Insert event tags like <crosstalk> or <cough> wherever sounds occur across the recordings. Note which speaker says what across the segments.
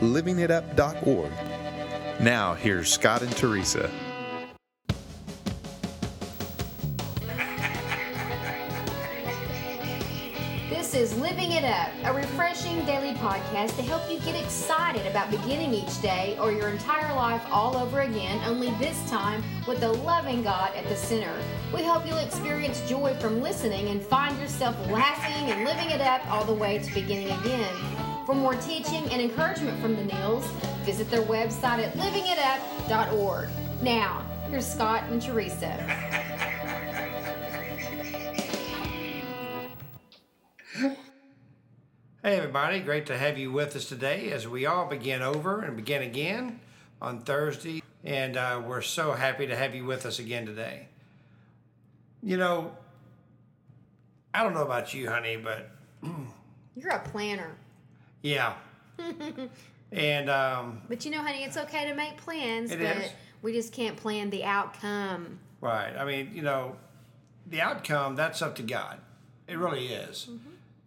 Speaker 1: livingitup.org. Now, here's Scott and Teresa.
Speaker 2: This is Living It Up, a refreshing daily podcast to help you get excited about beginning each day or your entire life all over again, only this time with the loving God at the center. We hope you'll experience joy from listening and find yourself laughing and living it up all the way to beginning again. For more teaching and encouragement from the Neils, visit their website at livingitup.org. Now, here's Scott and Teresa.
Speaker 3: Hey, everybody, great to have you with us today as we all begin over and begin again on Thursday. And uh, we're so happy to have you with us again today. You know, I don't know about you, honey, but
Speaker 2: You're a planner.
Speaker 3: Yeah. <laughs> and um,
Speaker 2: But you know, honey, it's okay to make plans,
Speaker 3: It
Speaker 2: but
Speaker 3: is.
Speaker 2: we just can't plan the outcome.
Speaker 3: Right. I mean, you know, the outcome, that's up to God. It really is.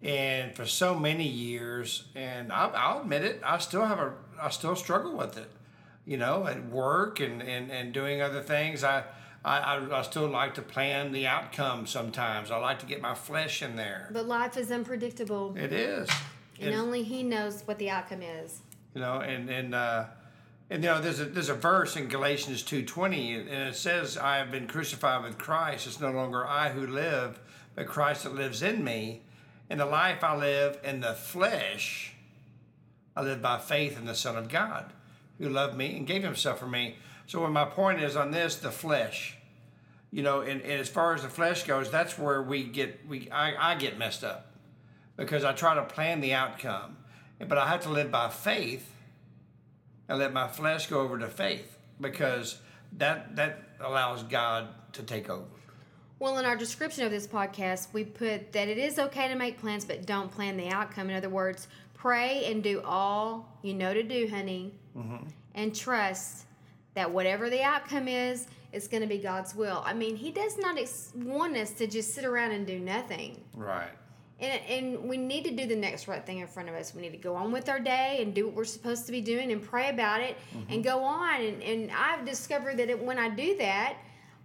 Speaker 3: And for so many years, and I'll, I'll admit it, I still have a, I still struggle with it. You know, at work and, and, and doing other things, I, I, I, I still like to plan the outcome sometimes. I like to get my flesh in there.
Speaker 2: But life is unpredictable,
Speaker 3: It is.
Speaker 2: And
Speaker 3: It's-
Speaker 2: only He knows what the outcome is.
Speaker 3: you know and and uh and you know there's a there's a verse in galatians 2.20 and it says i have been crucified with christ. It's no longer i who live but christ that lives in me. And the life i live in the flesh i live by faith in the son of god who loved me and gave himself for me. So when my point is on this the flesh you know and, and as far as the flesh goes that's where we get we I, I get messed up because i try to plan the outcome but i have to live by faith and let my flesh go over to faith because that that allows god to take over
Speaker 2: Well, in our description of this podcast, we put that it is okay to make plans, but don't plan the outcome. In other words, pray and do all you know to do, honey, mm-hmm. and trust that whatever the outcome is, it's going to be God's will. I mean, He does not ex- want us to just sit around and do nothing.
Speaker 3: right
Speaker 2: And, and we need to do the next right thing in front of us. We need to go on with our day and do what we're supposed to be doing and pray about it and mm-hmm. go on. And, and I've discovered that it, when I do that,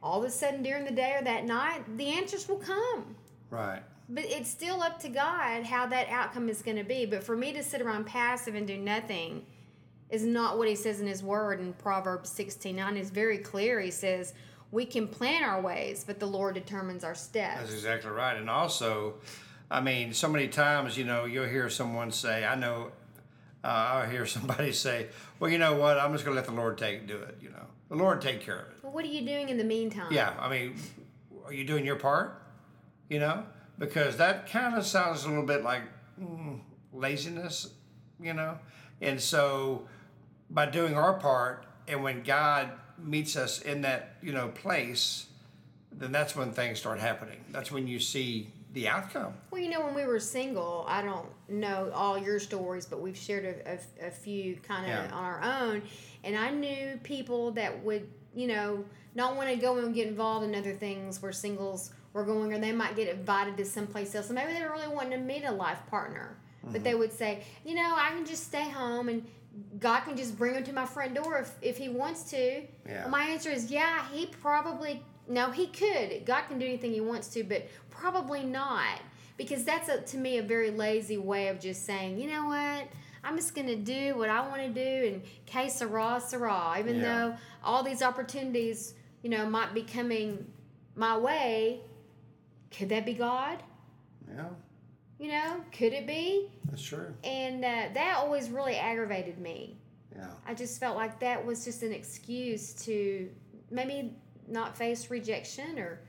Speaker 2: all of a sudden during the day or that night, the answers will come.
Speaker 3: right
Speaker 2: But it's still up to God how that outcome is going to be. But for me to sit around passive and do nothing is not what He says in His Word in Proverbs 16 9. is very clear. He says, We can plan our ways, but the Lord determines our steps.
Speaker 3: that's exactly right and also i mean so many times you know you'll hear someone say i know uh, i'll hear <laughs> somebody say well you know what i'm just going to let the lord take do it you know the lord take care of it
Speaker 2: But what are you doing in the meantime?
Speaker 3: Yeah, I mean, are you doing your part? You know, because that kind of sounds a little bit like mm, laziness, you know. And so, by doing our part, and when God meets us in that you know place, then that's when things start happening. That's when you see the outcome.
Speaker 2: Well, you know, when we were single, I don't know all your stories, but we've shared a, a, a few kind of
Speaker 3: Yeah.
Speaker 2: on our own. And I knew people that would, you know, not want to go and get involved in other things where singles were going, or they might get invited to someplace else. And maybe they were really wanting to meet a life partner, but mm-hmm. they would say, you know, I can just stay home and God can just bring him to my front door if, if he wants to.
Speaker 3: Yeah.
Speaker 2: Well, my answer is, yeah, he probably, no, he could. God can do anything he wants to, but probably not. Because that's, a, to me, a very lazy way of just saying, you know what? I'm just going to do what I want to do and que sera, sera. Even
Speaker 3: Yeah.
Speaker 2: though all these opportunities, you know, might be coming my way, could that be God?
Speaker 3: Yeah,
Speaker 2: You know, could it be?
Speaker 3: that's true.
Speaker 2: And uh, that always really aggravated me.
Speaker 3: Yeah,
Speaker 2: I just felt like that was just an excuse to maybe not face rejection or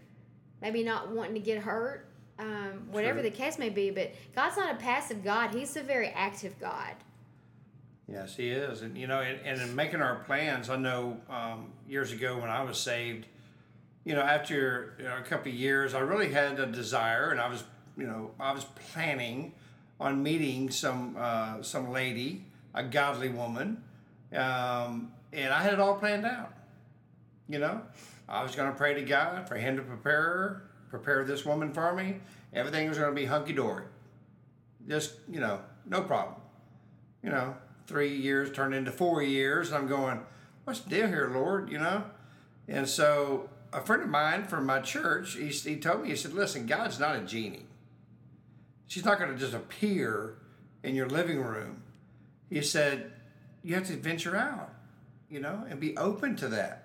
Speaker 2: maybe not wanting to get hurt, um, whatever
Speaker 3: True.
Speaker 2: the case may be. But God's not a passive God, He's a very active God.
Speaker 3: Yes, he is, and you know, and, and in making our plans, I know um, years ago when I was saved, you know, after you know, a couple of years, I really had a desire, and I was, you know, I was planning on meeting some uh, some lady, a godly woman, um, and I had it all planned out. You know, I was going to pray to God for Him to prepare her, prepare this woman for me. Everything was going to be hunky dory. Just you know, no problem. You know, three years turned into four years, and I'm going, what's the deal here, Lord? You know, and so a friend of mine from my church, he, he told me, he said, listen, God's not a genie. She's not going to just appear in your living room. He said, you have to venture out, you know, and be open to that.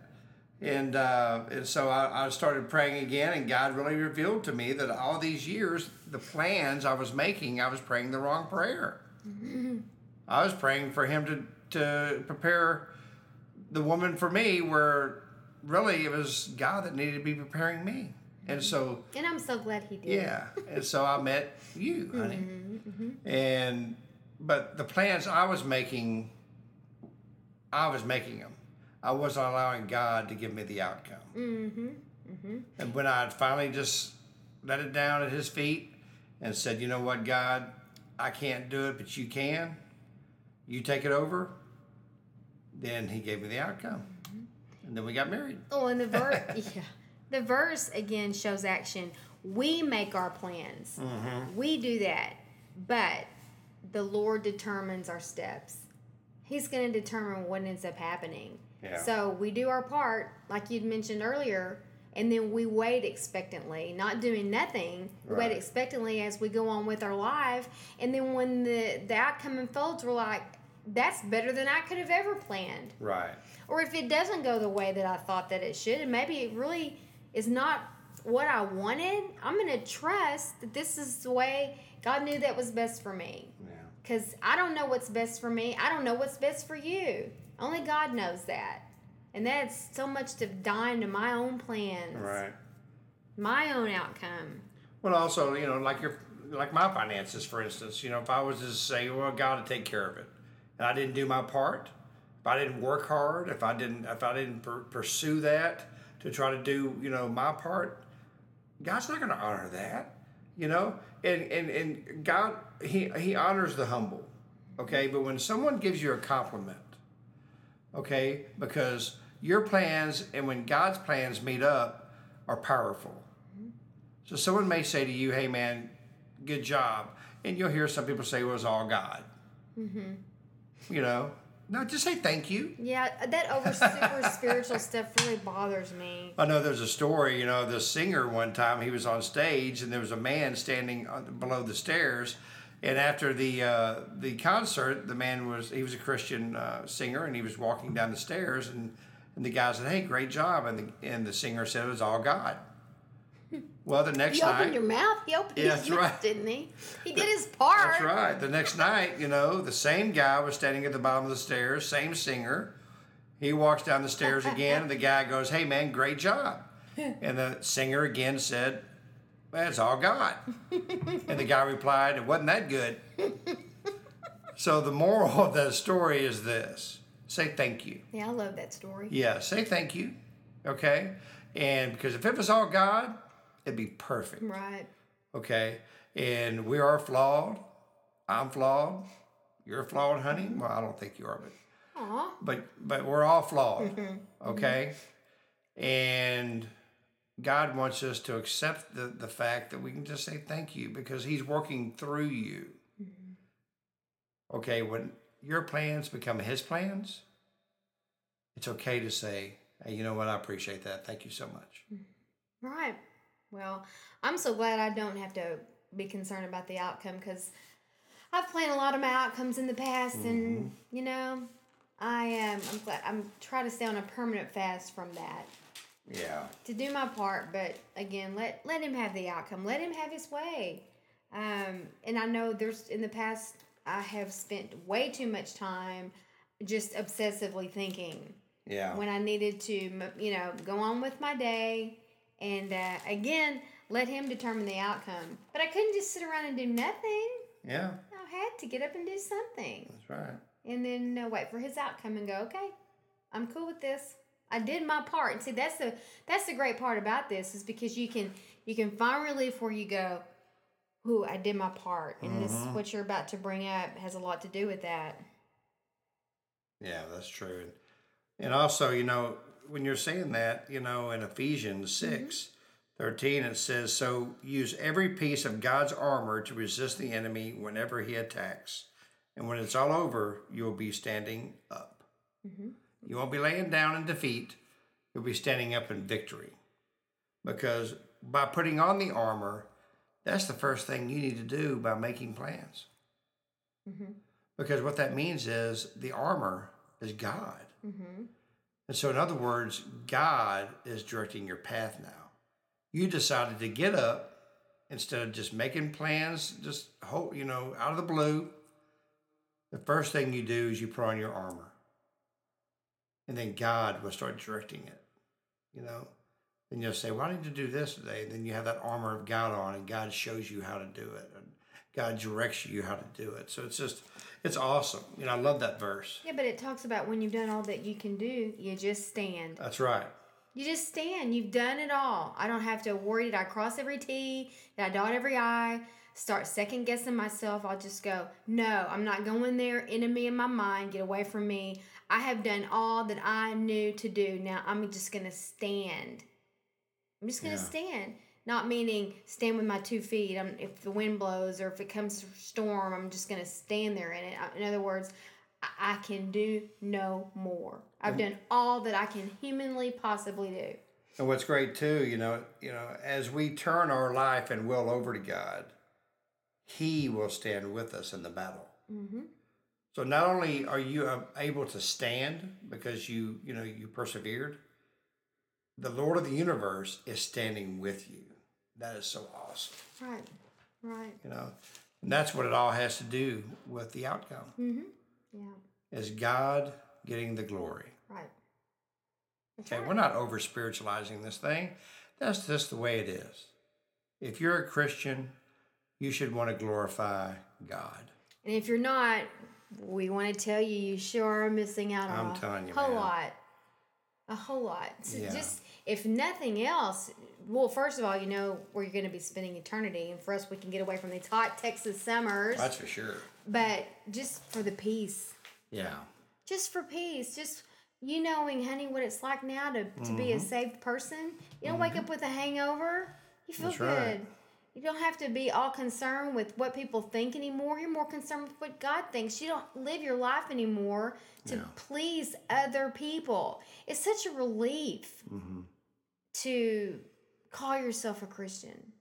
Speaker 3: And, uh, and so I, I started praying again, and God really revealed to me that all these years, the plans I was making, I was praying the wrong prayer. Mm-hmm. I was praying for Him to, to prepare the woman for me, where really it was God that needed to be preparing me. And so, mm-hmm.
Speaker 2: And I'm so glad he did.
Speaker 3: yeah, and so I met you, mm-hmm, honey. And but the plans I was making, I was making them. I wasn't allowing God to give me the outcome. Mm-hmm. And when I finally just let it down at His feet and said, "You know what, God, I can't do it, but you can. You take it over." Then He gave me the outcome, and then we got married.
Speaker 2: Oh, and the verse, <laughs> yeah, the verse again shows action. We make our plans.
Speaker 3: Mm-hmm.
Speaker 2: We do that, but the Lord determines our steps. He's going to determine what ends up happening.
Speaker 3: Yeah.
Speaker 2: So we do our part, like you'd mentioned earlier, and then we wait expectantly, not doing nothing. We
Speaker 3: Right.
Speaker 2: wait expectantly as we go on with our life, and then when the the outcome unfolds, we're like, "That's better than I could have ever planned."
Speaker 3: Right.
Speaker 2: or if it doesn't go the way that I thought that it should, and maybe it really is not what I wanted, I'm going to trust that this is the way God knew that was best for me.
Speaker 3: Yeah.
Speaker 2: Because I don't know what's best for me. I don't know what's best for you. Only God knows that. And that's so much to dying to my own plans,
Speaker 3: Right.
Speaker 2: my own outcome.
Speaker 3: Well, also, you know, like your like my finances, for instance. You know, if I was to say, "Well, God to take care of it," and I didn't do my part, if I didn't work hard, if I didn't if I didn't per- pursue that to try to do, you know, my part, God's not going to honor that. You know, and and and God he he honors the humble. Okay, but when someone gives you a compliment, okay, because your plans and when God's plans meet up are powerful. So someone may say to you, "Hey, man, good job," and you'll hear some people say, "Well, was all God." Mm-hmm. You know, no, just say thank you.
Speaker 2: Yeah, that over super <laughs> spiritual stuff really bothers me.
Speaker 3: I know there's a story. You know, the singer one time he was on stage and there was a man standing below the stairs, and after the uh, the concert, the man was he was a Christian uh, singer and he was walking down the stairs and and the guy said, "Hey, great job," and the and the singer said it was all God. Well, the next night,
Speaker 2: opened your mouth. He opened
Speaker 3: Yeah,
Speaker 2: his
Speaker 3: that's
Speaker 2: mouth,
Speaker 3: right.
Speaker 2: didn't he? He did his part.
Speaker 3: That's right. The next night, you know, the same guy was standing at the bottom of the stairs, same singer. He walks down the stairs again, and the guy goes, Hey, man, great job. <laughs> And the singer again said, That's all God. And the guy replied, It wasn't that good. So the moral of that story is this say thank you.
Speaker 2: Yeah, I love that story.
Speaker 3: Yeah, say thank you. Okay? And because if it was all God, it'd be perfect
Speaker 2: Right.
Speaker 3: okay? And we are flawed. I'm flawed. You're flawed, honey. Well, I don't think you are, but
Speaker 2: Aw.
Speaker 3: but but we're all flawed, <laughs> mm-hmm. okay? And God wants us to accept the the fact that we can just say thank you because He's working through you. Mm-hmm. Okay, when your plans become His plans, it's okay to say, "Hey, you know what? I appreciate that. Thank you so much." Mm-hmm.
Speaker 2: Right. Well, I'm so glad I don't have to be concerned about the outcome because I've planned a lot of my outcomes in the past, and mm-hmm. you know, I am. I'm glad. I'm trying to stay on a permanent fast from that
Speaker 3: Yeah.
Speaker 2: to do my part. But again, let let him have the outcome. Let him have his way. Um, and I know there's in the past I have spent way too much time just obsessively thinking
Speaker 3: Yeah.
Speaker 2: when I needed to, you know, go on with my day and uh, again, let him determine the outcome. But I couldn't just sit around and do nothing.
Speaker 3: yeah.
Speaker 2: I had to get up and do something.
Speaker 3: That's right.
Speaker 2: and then uh, wait for his outcome and go, okay, I'm cool with this. I did my part. And see, that's the that's the great part about this is because you can you can find relief where you go, "Ooh, I did my part," and this mm-hmm. what you're about to bring up has a lot to do with that.
Speaker 3: Yeah, that's true. And and also, you know, when you're saying that, you know, in Ephesians 6 mm-hmm. 13, it says, So use every piece of God's armor to resist the enemy whenever he attacks. And when it's all over, you'll be standing up. Mm-hmm. You won't be laying down in defeat, you'll be standing up in victory. Because by putting on the armor, that's the first thing you need to do by making plans. Mm-hmm. Because what that means is the armor is God. Mm-hmm. And so, in other words, God is directing your path now. You decided to get up instead of just making plans, just hope, you know, out of the blue. The first thing you do is you put on your armor. And then God will start directing it, you know. Then you'll say, Well, I need to do this today. And then you have that armor of God on, and God shows you how to do it. And God directs you how to do it. So it's just, it's awesome. You know, I love that verse.
Speaker 2: Yeah, but it talks about when you've done all that you can do, you just stand.
Speaker 3: That's right.
Speaker 2: You just stand. You've done it all. I don't have to worry. Did I cross every T? Did I dot every I? Start second guessing myself. I'll just go, no, I'm not going there. Enemy in my mind, get away from me. I have done all that I knew to do. Now I'm just going to stand. I'm just going to
Speaker 3: Yeah.
Speaker 2: stand. Not meaning stand with my two feet. I'm, if the wind blows or if it comes storm, I'm just going to stand there in it. In other words, I, I can do no more. I've done all that I can humanly possibly do.
Speaker 3: And what's great too, you know, you know, as we turn our life and will over to God, He will stand with us in the battle.
Speaker 2: Mm-hmm.
Speaker 3: So not only are you uh, able to stand because you, you know, you persevered, the Lord of the universe is standing with you. That is so awesome,
Speaker 2: Right, right.
Speaker 3: you know, and that's what it all has to do with the outcome.
Speaker 2: Mm-hmm. Yeah,
Speaker 3: Is God getting the glory?
Speaker 2: right. That's
Speaker 3: Okay,
Speaker 2: right.
Speaker 3: we're not over spiritualizing this thing. That's just the way it is. If you're a Christian, you should want to glorify God.
Speaker 2: And if you're not, we want to tell you you sure are missing out on
Speaker 3: I'm
Speaker 2: a
Speaker 3: telling you,
Speaker 2: whole
Speaker 3: man.
Speaker 2: lot. A whole lot. So
Speaker 3: Yeah.
Speaker 2: just if nothing else, well, first of all, you know where you're going to be spending eternity, and for us, we can get away from these hot Texas summers.
Speaker 3: That's for sure.
Speaker 2: but just for the peace,
Speaker 3: Yeah.
Speaker 2: just for peace, just you knowing, honey, what it's like now to, to be a mm-hmm. saved person. You don't wake mm-hmm. up with a hangover. You feel
Speaker 3: That's
Speaker 2: good.
Speaker 3: right.
Speaker 2: You don't have to be all concerned with what people think anymore. You're more concerned with what God thinks. You don't live your life anymore to
Speaker 3: Yeah.
Speaker 2: please other people. It's such a relief mm-hmm. to call yourself a Christian.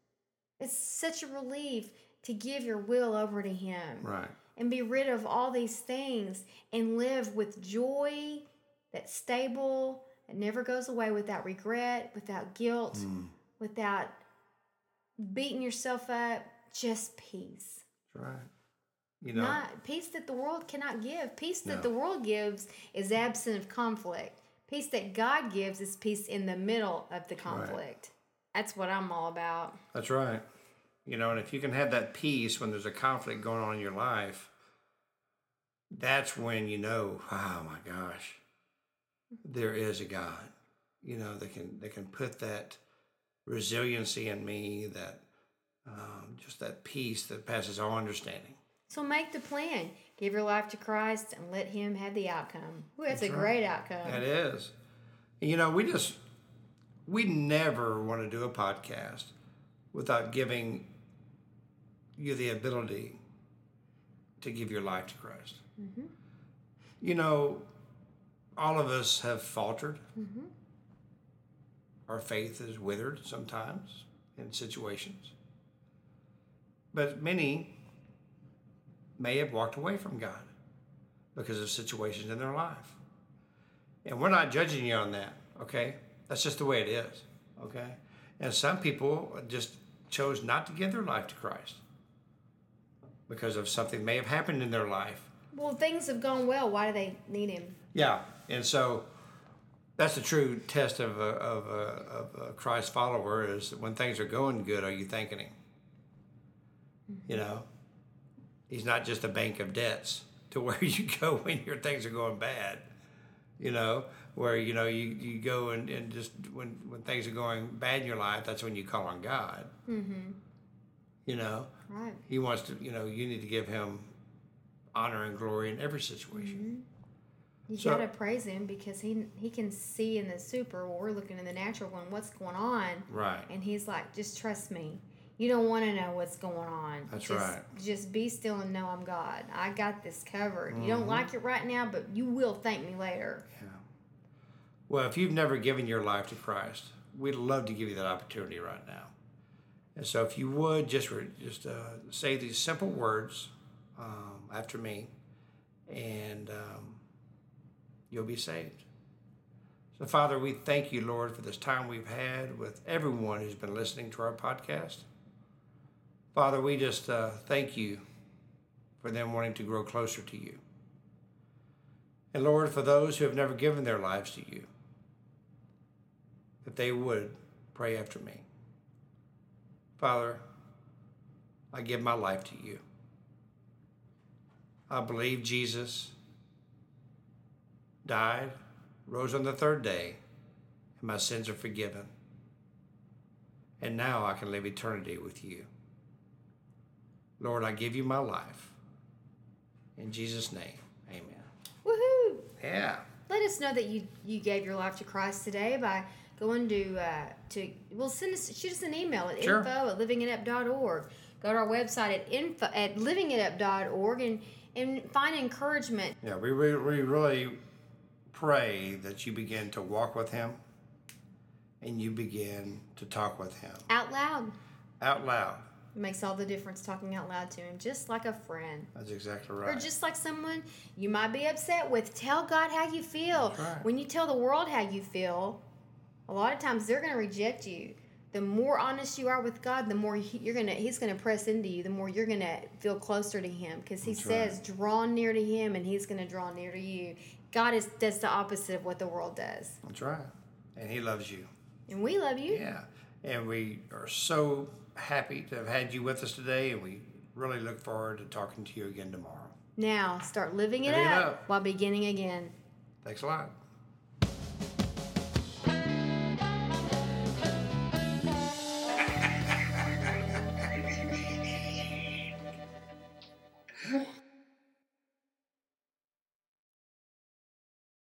Speaker 2: It's such a relief to give your will over to Him
Speaker 3: Right.
Speaker 2: and be rid of all these things and live with joy that's stable, that never goes away without regret, without guilt, mm. without beating yourself up, just peace.
Speaker 3: That's right. You know,
Speaker 2: Not peace that the world cannot give. Peace that
Speaker 3: No.
Speaker 2: the world gives is absent of conflict. Peace that God gives is peace in the middle of the conflict. That's what I'm all about.
Speaker 3: that's right. You know, and if you can have that peace when there's a conflict going on in your life, that's when you know, oh my gosh, there is a God. You know, that can that can put that resiliency in me, that um, just that peace that passes all understanding.
Speaker 2: So make the plan. Give your life to Christ and let Him have the outcome. Ooh, that's, a
Speaker 3: right.
Speaker 2: great outcome.
Speaker 3: That is. You know, we just, we never want to do a podcast without giving you the ability to give your life to Christ. You know, all of us have faltered. Our faith is withered sometimes in situations. But many may have walked away from God because of situations in their life. And we're not judging you on that, okay? That's just the way it is, okay? And some people just chose not to give their life to Christ because of something may have happened in their life.
Speaker 2: Well, things have gone well. Why do they need Him?
Speaker 3: Yeah, and so that's the true test of a, of a, of a Christ follower is when things are going good, are you thanking Him? You know, He's not just a bank of debts. <laughs> to where you go when your things are going bad. You know, where you know you, you go and, and just when when things are going bad in your life, that's when you call on God. Mm-hmm. You know,
Speaker 2: Right.
Speaker 3: He wants to. You know, you need to give Him honor and glory in every situation.
Speaker 2: You
Speaker 3: So-
Speaker 2: gotta praise him because he he can see in the super what we're looking in the natural one what's going on,
Speaker 3: Right.
Speaker 2: and he's like, just trust me. You don't want to know what's going on.
Speaker 3: That's
Speaker 2: just,
Speaker 3: right.
Speaker 2: Just be still and know I'm God. I got this covered. You
Speaker 3: Mm-hmm.
Speaker 2: don't like it right now, but you will thank me later.
Speaker 3: Yeah. Well, if you've never given your life to Christ, we'd love to give you that opportunity right now. And so, if you would just re- just uh, say these simple words um, after me, and um, you'll be saved. So, Father, we thank you, Lord, for this time we've had with everyone who's been listening to our podcast. Father, we just uh, thank you for them wanting to grow closer to you. And Lord, for those who have never given their lives to you, that they would pray after me. Father, I give my life to you. I believe Jesus died, rose on the third day, and my sins are forgiven. And now I can live eternity with you. Lord, I give you my life. In Jesus' name, amen.
Speaker 2: Woohoo!
Speaker 3: Yeah.
Speaker 2: Let us know that you you gave your life to Christ today by going to uh, to well send us shoot us an email at
Speaker 3: Sure.
Speaker 2: info at livingitup.org. Go to our website at info at livingitup.org and and find encouragement.
Speaker 3: Yeah, we, we, we really pray that you begin to walk with Him and you begin to talk with Him
Speaker 2: out loud.
Speaker 3: out loud.
Speaker 2: It makes all the difference talking out loud to him, just like a friend.
Speaker 3: That's exactly right.
Speaker 2: Or just like someone you might be upset with. Tell God how you feel.
Speaker 3: Right.
Speaker 2: When you tell the world how you feel, a lot of times they're going to reject you. The more honest you are with God, the more he, you're gonna He's gonna press into you. The more you're gonna feel closer to Him, because He
Speaker 3: That's
Speaker 2: says, "Draw near to Him, and He's gonna draw near to you." God is does the opposite of what the world does,
Speaker 3: That's right. And He loves you.
Speaker 2: and we love you.
Speaker 3: Yeah. And we are so happy to have had you with us today, and we really look forward to talking to you again tomorrow.
Speaker 2: Now start living it,
Speaker 3: Living it
Speaker 2: up
Speaker 3: up.
Speaker 2: while beginning again.
Speaker 3: Thanks a lot.